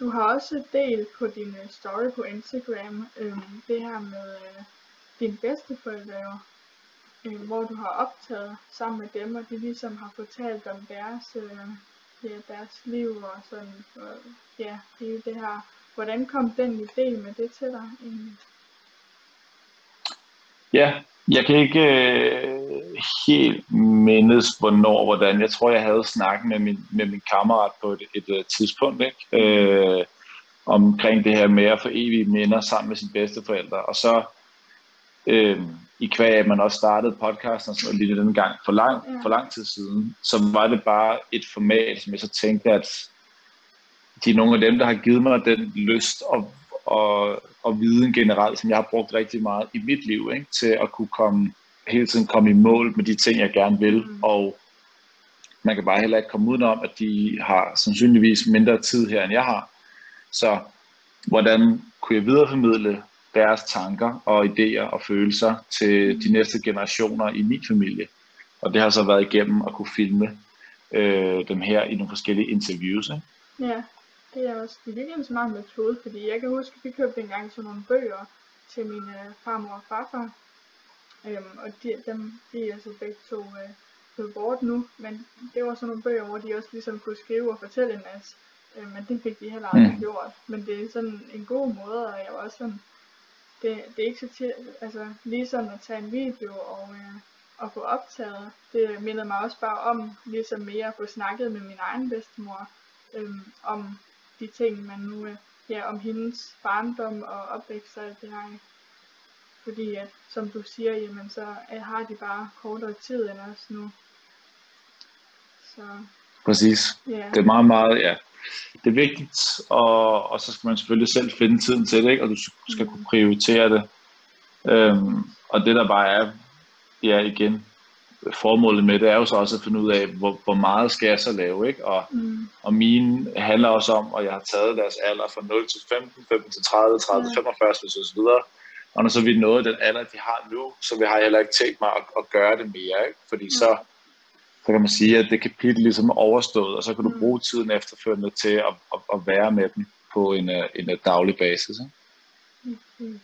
du har også delt på din øh, story på Instagram øh, det her med øh, dine bedsteforældre, øh, hvor du har optaget sammen med dem, og de ligesom har fortalt om deres, øh, ja, deres liv og sådan, og, ja, hele det her. Hvordan kom den idé med det til dig egentlig? Ja, jeg kan ikke øh, helt mindes, hvornår, hvordan. Jeg tror, jeg havde snakket med min, med min kammerat på et, et, et tidspunkt, ikke? Øh, omkring det her med at få evige minder sammen med sine bedsteforældre. Og så øh, i kvæg, at man også startede podcasten og sådan noget, lige den gang for lang, ja. for lang tid siden, så var det bare et format, som jeg så tænkte, at de er nogle af dem, der har givet mig den lyst og, og, og viden generelt, som jeg har brugt rigtig meget i mit liv, ikke? til at kunne komme, hele tiden komme i mål med de ting, jeg gerne vil, mm. og man kan bare heller ikke komme udenom, at de har sandsynligvis mindre tid her, end jeg har. Så hvordan kunne jeg videreformidle deres tanker og idéer og følelser til de næste generationer i min familie? Og det har så været igennem at kunne filme øh, dem her i nogle forskellige interviews. Ikke? Ja, det er også det er virkelig en smart metode, fordi jeg kan huske, at vi købte engang sådan nogle bøger til min øh, farmor og farfar. Øhm, og de, dem, de er altså begge to øh, på bort nu, men det var sådan nogle bøger, hvor de også ligesom kunne skrive og fortælle en masse. Øh, men det fik de heller aldrig mm. gjort. Men det er sådan en god måde, og jeg var også sådan, det, det er ikke så til, altså lige sådan at tage en video og, øh, og få optaget, det mindede mig også bare om, ligesom mere at få snakket med min egen bedstemor, øh, om de ting, man nu, øh, ja, om hendes barndom og opvækst og alt det her. Fordi at, som du siger, jamen så øh, har de bare kortere tid end os nu. Så, Præcis. Yeah. Det er meget, meget, ja. Det er vigtigt, og, og så skal man selvfølgelig selv finde tiden til det, ikke? og du skal kunne prioritere det. Øhm, og det der bare er, ja igen, formålet med det er jo så også at finde ud af, hvor, hvor meget skal jeg så lave, ikke? Og, mm. og mine handler også om, og jeg har taget deres alder fra 0 til 15, 15 til 30, 30 til 45 og så videre. Og når så vi nået den alder, de har nu, så vi har heller ikke tænkt mig at, at gøre det mere, ikke? Fordi mm. så, så kan man sige, at det kapitel ligesom er overstået, og så kan du mm. bruge tiden efterfølgende til at, at, at være med dem på en, en, en daglig basis. Ikke? Mm.